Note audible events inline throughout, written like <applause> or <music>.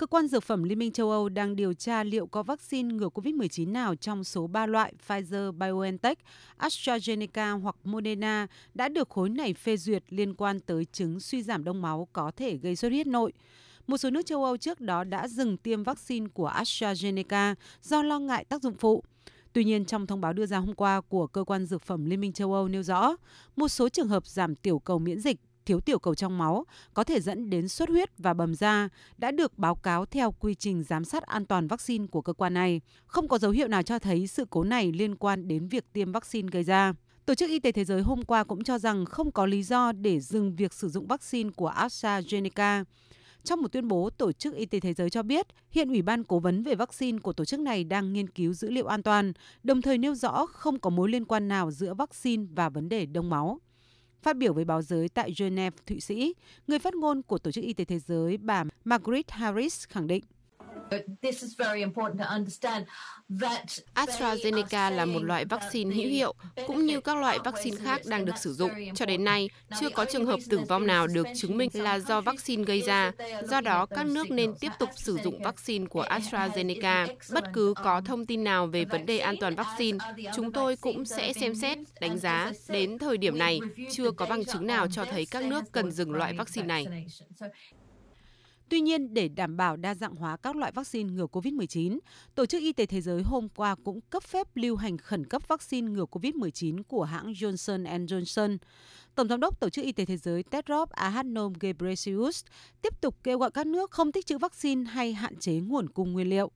Cơ quan Dược phẩm Liên minh châu Âu đang điều tra liệu có vaccine ngừa COVID-19 nào trong số 3 loại Pfizer-BioNTech, AstraZeneca hoặc Moderna đã được khối này phê duyệt liên quan tới chứng suy giảm đông máu có thể gây xuất huyết nội. Một số nước châu Âu trước đó đã dừng tiêm vaccine của AstraZeneca do lo ngại tác dụng phụ. Tuy nhiên, trong thông báo đưa ra hôm qua của Cơ quan Dược phẩm Liên minh châu Âu nêu rõ, một số trường hợp giảm tiểu cầu miễn dịch thiếu tiểu cầu trong máu có thể dẫn đến xuất huyết và bầm da đã được báo cáo theo quy trình giám sát an toàn vaccine của cơ quan này. Không có dấu hiệu nào cho thấy sự cố này liên quan đến việc tiêm vaccine gây ra. Tổ chức Y tế Thế giới hôm qua cũng cho rằng không có lý do để dừng việc sử dụng vaccine của AstraZeneca. Trong một tuyên bố, Tổ chức Y tế Thế giới cho biết hiện Ủy ban cố vấn về vaccine của tổ chức này đang nghiên cứu dữ liệu an toàn, đồng thời nêu rõ không có mối liên quan nào giữa vaccine và vấn đề đông máu. Phát biểu với báo giới tại Geneva, Thụy Sĩ, người phát ngôn của Tổ chức Y tế Thế giới bà Margaret Harris khẳng định. AstraZeneca là một loại vaccine hữu hiệu, cũng như các loại vaccine khác đang được sử dụng. Cho đến nay, chưa có trường hợp tử vong nào được chứng minh là do vaccine gây ra. Do đó, các nước nên tiếp tục sử dụng vaccine của <laughs> AstraZeneca. Bất cứ có thông tin nào về vấn đề an toàn vaccine, chúng tôi cũng sẽ xem xét, đánh giá. Đến thời điểm này, chưa có bằng chứng nào cho thấy các nước cần dừng loại vaccine này. Tuy nhiên, để đảm bảo đa dạng hóa các loại vaccine ngừa COVID-19, Tổ chức Y tế Thế giới hôm qua cũng cấp phép lưu hành khẩn cấp vaccine ngừa COVID-19 của hãng Johnson Johnson. Tổng giám đốc Tổ chức Y tế Thế giới Tedros Adhanom Ghebreyesus tiếp tục kêu gọi các nước không tích trữ vaccine hay hạn chế nguồn cung nguyên liệu.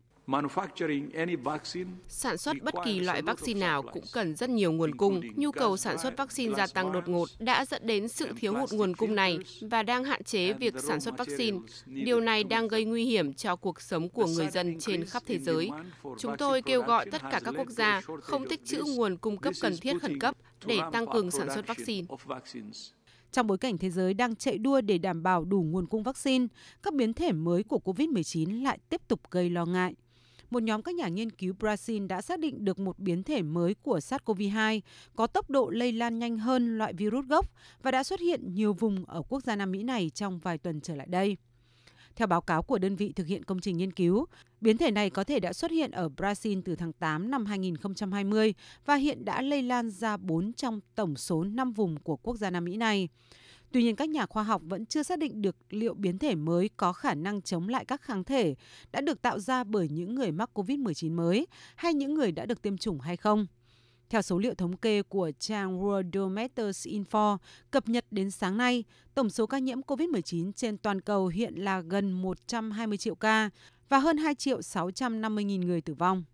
Sản xuất bất kỳ loại vaccine nào cũng cần rất nhiều nguồn cung. Nhu cầu sản xuất vaccine gia tăng đột ngột đã dẫn đến sự thiếu hụt nguồn cung này và đang hạn chế việc sản xuất vaccine. Điều này đang gây nguy hiểm cho cuộc sống của người dân trên khắp thế giới. Chúng tôi kêu gọi tất cả các quốc gia không tích trữ nguồn cung cấp cần thiết khẩn cấp để tăng cường sản xuất vaccine. Trong bối cảnh thế giới đang chạy đua để đảm bảo đủ nguồn cung vaccine, các biến thể mới của COVID-19 lại tiếp tục gây lo ngại một nhóm các nhà nghiên cứu Brazil đã xác định được một biến thể mới của SARS-CoV-2 có tốc độ lây lan nhanh hơn loại virus gốc và đã xuất hiện nhiều vùng ở quốc gia Nam Mỹ này trong vài tuần trở lại đây. Theo báo cáo của đơn vị thực hiện công trình nghiên cứu, biến thể này có thể đã xuất hiện ở Brazil từ tháng 8 năm 2020 và hiện đã lây lan ra 4 trong tổng số 5 vùng của quốc gia Nam Mỹ này. Tuy nhiên, các nhà khoa học vẫn chưa xác định được liệu biến thể mới có khả năng chống lại các kháng thể đã được tạo ra bởi những người mắc COVID-19 mới hay những người đã được tiêm chủng hay không. Theo số liệu thống kê của trang Worldometers Info cập nhật đến sáng nay, tổng số ca nhiễm COVID-19 trên toàn cầu hiện là gần 120 triệu ca và hơn 2 triệu 650 nghìn người tử vong.